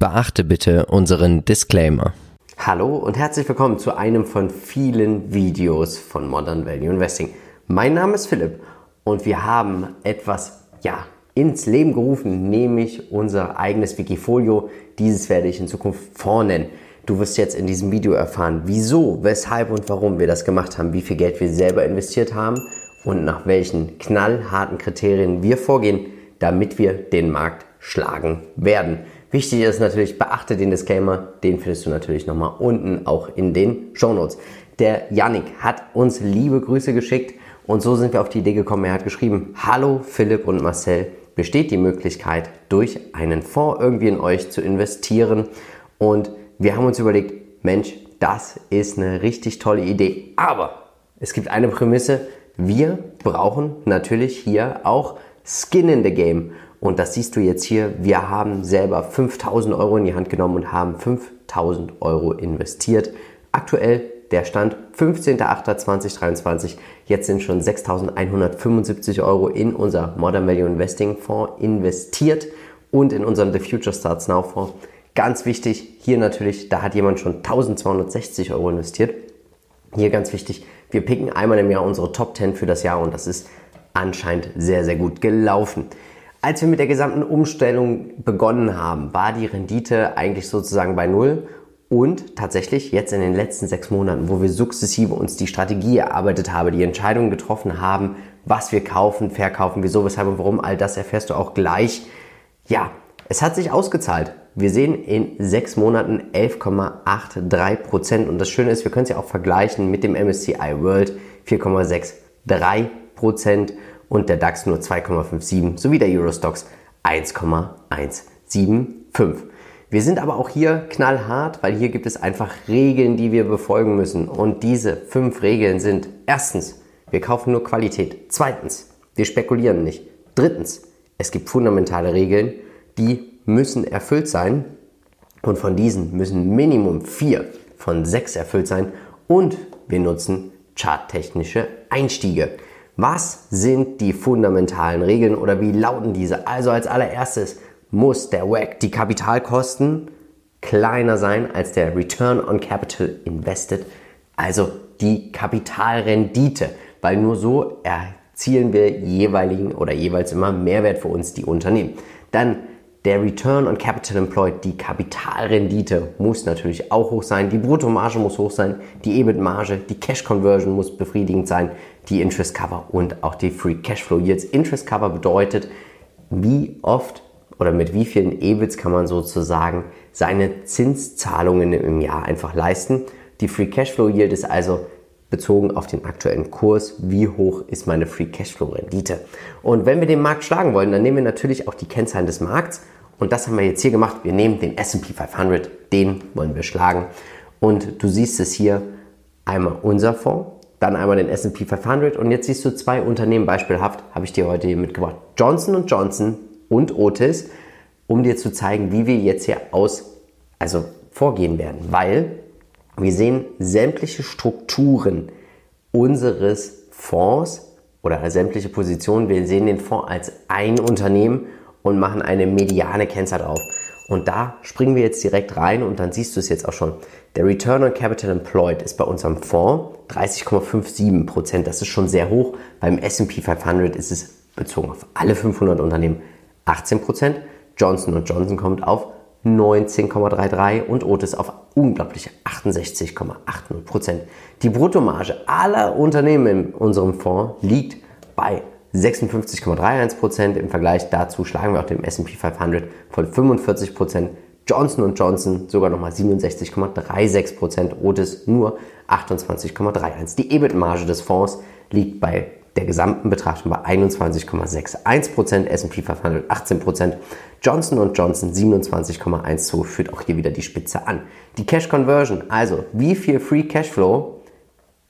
Beachte bitte unseren Disclaimer. Hallo und herzlich willkommen zu einem von vielen Videos von Modern Value Investing. Mein Name ist Philipp und wir haben etwas, ja, ins Leben gerufen, nämlich unser eigenes Wikifolio. Dieses werde ich in Zukunft vornennen. Du wirst jetzt in diesem Video erfahren, wieso, weshalb und warum wir das gemacht haben, wie viel Geld wir selber investiert haben und nach welchen knallharten Kriterien wir vorgehen, damit wir den Markt schlagen werden. Wichtig ist natürlich, beachte den Disclaimer, den findest du natürlich nochmal unten auch in den Show Notes. Der Yannick hat uns liebe Grüße geschickt und so sind wir auf die Idee gekommen. Er hat geschrieben, hallo Philipp und Marcel, besteht die Möglichkeit, durch einen Fonds irgendwie in euch zu investieren und wir haben uns überlegt, Mensch, das ist eine richtig tolle Idee. Aber es gibt eine Prämisse, wir brauchen natürlich hier auch Skin in the Game. Und das siehst du jetzt hier. Wir haben selber 5000 Euro in die Hand genommen und haben 5000 Euro investiert. Aktuell der Stand 15.08.2023. Jetzt sind schon 6.175 Euro in unser Modern Value Investing Fonds investiert und in unseren The Future Starts Now Fonds. Ganz wichtig, hier natürlich, da hat jemand schon 1260 Euro investiert. Hier ganz wichtig, wir picken einmal im Jahr unsere Top 10 für das Jahr und das ist anscheinend sehr, sehr gut gelaufen. Als wir mit der gesamten Umstellung begonnen haben, war die Rendite eigentlich sozusagen bei Null und tatsächlich jetzt in den letzten sechs Monaten, wo wir sukzessive uns die Strategie erarbeitet haben, die Entscheidungen getroffen haben, was wir kaufen, verkaufen, wieso, weshalb und warum, all das erfährst du auch gleich. Ja, es hat sich ausgezahlt. Wir sehen in sechs Monaten 11,83 Prozent. Und das Schöne ist, wir können es ja auch vergleichen mit dem MSCI World 4,63 Prozent und der DAX nur 2,57 sowie der Eurostox 1,175. Wir sind aber auch hier knallhart, weil hier gibt es einfach Regeln, die wir befolgen müssen. Und diese fünf Regeln sind erstens, wir kaufen nur Qualität. Zweitens, wir spekulieren nicht. Drittens, es gibt fundamentale Regeln, die müssen erfüllt sein. Und von diesen müssen Minimum vier von sechs erfüllt sein. Und wir nutzen charttechnische Einstiege. Was sind die fundamentalen Regeln oder wie lauten diese? Also als allererstes muss der WAC die Kapitalkosten kleiner sein als der Return on Capital Invested, also die Kapitalrendite, weil nur so erzielen wir jeweiligen oder jeweils immer Mehrwert für uns die Unternehmen. Dann der Return on Capital Employed, die Kapitalrendite muss natürlich auch hoch sein, die Bruttomarge muss hoch sein, die EBIT-Marge, die Cash Conversion muss befriedigend sein, die Interest Cover und auch die Free Cashflow Yields. Interest Cover bedeutet, wie oft oder mit wie vielen EBITs kann man sozusagen seine Zinszahlungen im Jahr einfach leisten. Die Free Cashflow Yield ist also bezogen auf den aktuellen Kurs, wie hoch ist meine Free Cashflow Rendite. Und wenn wir den Markt schlagen wollen, dann nehmen wir natürlich auch die Kennzahlen des Markts und das haben wir jetzt hier gemacht. Wir nehmen den S&P 500, den wollen wir schlagen. Und du siehst es hier einmal unser Fonds, dann einmal den S&P 500 und jetzt siehst du zwei Unternehmen beispielhaft, habe ich dir heute hier mitgebracht. Johnson Johnson und Otis, um dir zu zeigen, wie wir jetzt hier aus, also vorgehen werden, weil wir sehen sämtliche Strukturen unseres Fonds oder sämtliche Positionen. Wir sehen den Fonds als ein Unternehmen und machen eine mediane Kennzahl drauf. Und da springen wir jetzt direkt rein und dann siehst du es jetzt auch schon. Der Return on Capital Employed ist bei unserem Fonds 30,57 Prozent. Das ist schon sehr hoch. Beim S&P 500 ist es bezogen auf alle 500 Unternehmen 18 Prozent. Johnson Johnson kommt auf 19,33 und Otis auf unglaubliche 68,80 Prozent. Die Bruttomarge aller Unternehmen in unserem Fonds liegt bei 56,31 Prozent. Im Vergleich dazu schlagen wir auch den S&P 500 von 45 Prozent. Johnson Johnson sogar nochmal 67,36 Prozent. Otis nur 28,31. Die EBIT-Marge des Fonds liegt bei der gesamten Betrachtung bei 21,61%, S&P 500 18%, Johnson Johnson 27,12 führt auch hier wieder die Spitze an. Die Cash Conversion, also wie viel Free Cashflow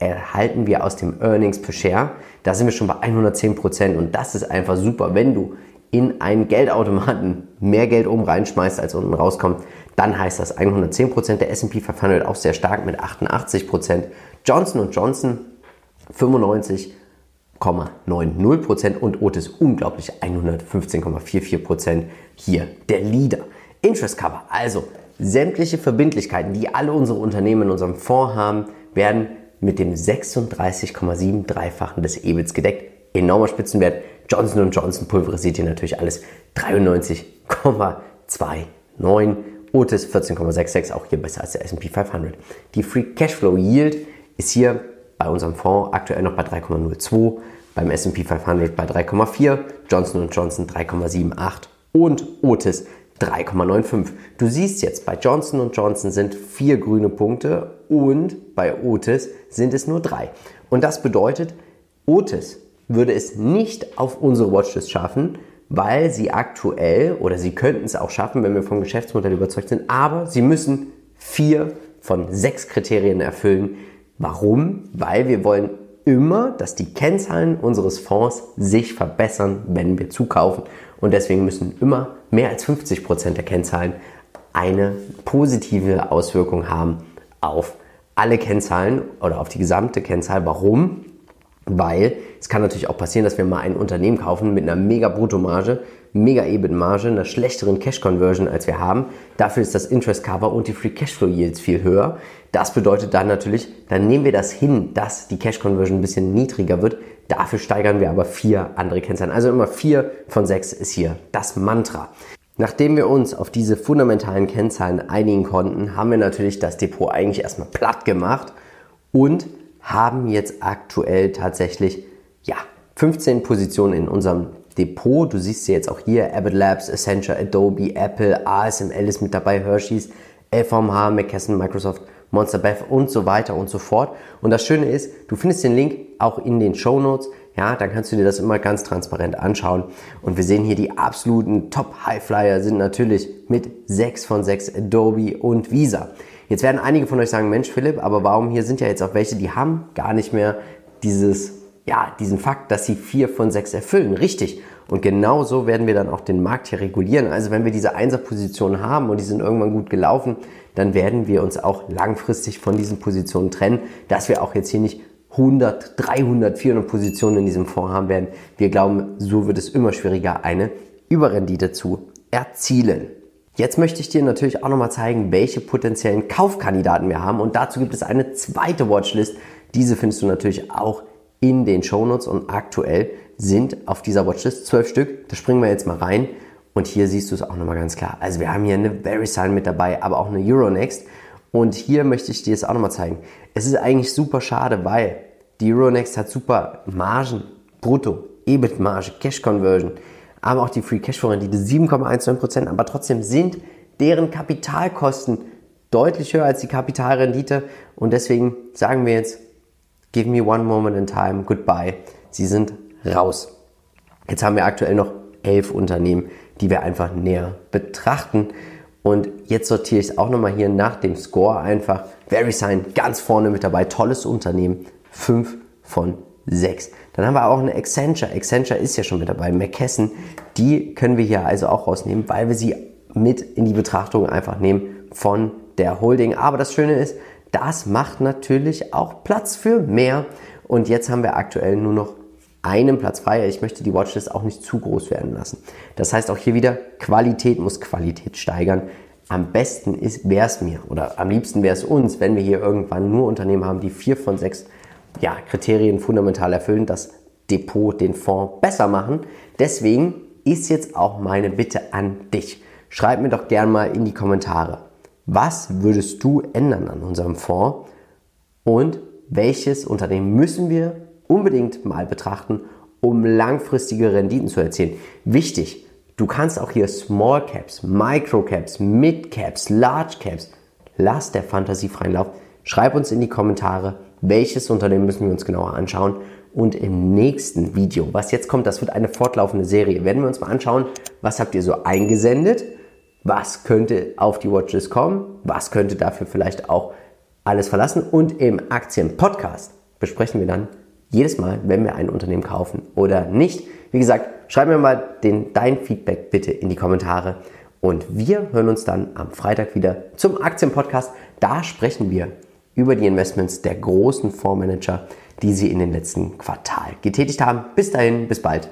erhalten wir aus dem Earnings per Share? Da sind wir schon bei 110% und das ist einfach super, wenn du in einen Geldautomaten mehr Geld oben reinschmeißt, als unten rauskommt, dann heißt das 110%. Der S&P 500 auch sehr stark mit 88%. Johnson Johnson 95 1,90% und Otis unglaublich 115,44%. Hier der Leader. Interest Cover, also sämtliche Verbindlichkeiten, die alle unsere Unternehmen in unserem Fonds haben, werden mit dem 36,7 Dreifachen des EBITs gedeckt. Enormer Spitzenwert. Johnson Johnson pulverisiert hier natürlich alles. 93,29. Otis 14,66, auch hier besser als der S&P 500. Die Free Cashflow Yield ist hier bei unserem Fonds aktuell noch bei 3,02, beim S&P 500 bei 3,4, Johnson Johnson 3,78 und Otis 3,95. Du siehst jetzt, bei Johnson Johnson sind vier grüne Punkte und bei Otis sind es nur drei. Und das bedeutet, Otis würde es nicht auf unsere Watchlist schaffen, weil sie aktuell oder sie könnten es auch schaffen, wenn wir vom Geschäftsmodell überzeugt sind, aber sie müssen vier von sechs Kriterien erfüllen, Warum? Weil wir wollen immer, dass die Kennzahlen unseres Fonds sich verbessern, wenn wir zukaufen. Und deswegen müssen immer mehr als 50 Prozent der Kennzahlen eine positive Auswirkung haben auf alle Kennzahlen oder auf die gesamte Kennzahl. Warum? Weil es kann natürlich auch passieren, dass wir mal ein Unternehmen kaufen mit einer mega Bruttomarge, mega EBIT-Marge, einer schlechteren Cash-Conversion als wir haben. Dafür ist das Interest Cover und die Free Cashflow Yields viel höher. Das bedeutet dann natürlich, dann nehmen wir das hin, dass die Cash-Conversion ein bisschen niedriger wird. Dafür steigern wir aber vier andere Kennzahlen. Also immer vier von sechs ist hier das Mantra. Nachdem wir uns auf diese fundamentalen Kennzahlen einigen konnten, haben wir natürlich das Depot eigentlich erstmal platt gemacht und haben jetzt aktuell tatsächlich ja, 15 Positionen in unserem Depot. Du siehst sie jetzt auch hier, Abbott Labs, Essentia, Adobe, Apple, ASML ist mit dabei, Hershey's, LVMH, McKesson, Microsoft, Monster Beth und so weiter und so fort. Und das Schöne ist, du findest den Link auch in den Show Notes. Ja, dann kannst du dir das immer ganz transparent anschauen. Und wir sehen hier die absoluten Top-Highflyer sind natürlich mit 6 von 6 Adobe und Visa. Jetzt werden einige von euch sagen, Mensch Philipp, aber warum hier sind ja jetzt auch welche, die haben gar nicht mehr dieses ja, diesen Fakt, dass sie vier von sechs erfüllen. Richtig. Und genauso werden wir dann auch den Markt hier regulieren. Also wenn wir diese Einserpositionen haben und die sind irgendwann gut gelaufen, dann werden wir uns auch langfristig von diesen Positionen trennen, dass wir auch jetzt hier nicht 100, 300, 400 Positionen in diesem Fonds haben werden. Wir glauben, so wird es immer schwieriger, eine Überrendite zu erzielen. Jetzt möchte ich dir natürlich auch nochmal zeigen, welche potenziellen Kaufkandidaten wir haben. Und dazu gibt es eine zweite Watchlist. Diese findest du natürlich auch in den Shownotes und aktuell sind auf dieser Watchlist zwölf Stück. Da springen wir jetzt mal rein und hier siehst du es auch nochmal ganz klar. Also wir haben hier eine VeriSign mit dabei, aber auch eine Euronext und hier möchte ich dir es auch nochmal zeigen. Es ist eigentlich super schade, weil die Euronext hat super Margen, Brutto, EBIT-Marge, Cash-Conversion, aber auch die Free Cashflow-Rendite 7,19%, aber trotzdem sind deren Kapitalkosten deutlich höher als die Kapitalrendite und deswegen sagen wir jetzt, Give me one moment in time, goodbye. Sie sind raus. Jetzt haben wir aktuell noch elf Unternehmen, die wir einfach näher betrachten. Und jetzt sortiere ich es auch nochmal hier nach dem Score einfach. VeriSign ganz vorne mit dabei, tolles Unternehmen, 5 von 6. Dann haben wir auch eine Accenture. Accenture ist ja schon mit dabei. McKesson, die können wir hier also auch rausnehmen, weil wir sie mit in die Betrachtung einfach nehmen von der Holding. Aber das Schöne ist, das macht natürlich auch Platz für mehr. Und jetzt haben wir aktuell nur noch einen Platz frei. Ich möchte die Watchlist auch nicht zu groß werden lassen. Das heißt auch hier wieder, Qualität muss Qualität steigern. Am besten wäre es mir oder am liebsten wäre es uns, wenn wir hier irgendwann nur Unternehmen haben, die vier von sechs ja, Kriterien fundamental erfüllen, das Depot, den Fonds besser machen. Deswegen ist jetzt auch meine Bitte an dich. Schreib mir doch gern mal in die Kommentare, was würdest du ändern an unserem Fonds und welches Unternehmen müssen wir unbedingt mal betrachten, um langfristige Renditen zu erzielen. Wichtig, du kannst auch hier Small Caps, Micro Caps, Mid Caps, Large Caps, lass der Fantasie freien Lauf. Schreib uns in die Kommentare, welches Unternehmen müssen wir uns genauer anschauen Und im nächsten Video, was jetzt kommt, das wird eine fortlaufende Serie, werden wir uns mal anschauen, was habt ihr so eingesendet, was könnte auf die Watchlist kommen, was könnte dafür vielleicht auch alles verlassen. Und im Aktien-Podcast besprechen wir dann jedes Mal, wenn wir ein Unternehmen kaufen oder nicht. Wie gesagt, schreib mir mal den, dein Feedback bitte in die Kommentare. Und wir hören uns dann am Freitag wieder zum Aktien-Podcast. Da sprechen wir über die Investments der großen Fondsmanager, die sie in den letzten Quartal getätigt haben. Bis dahin, bis bald.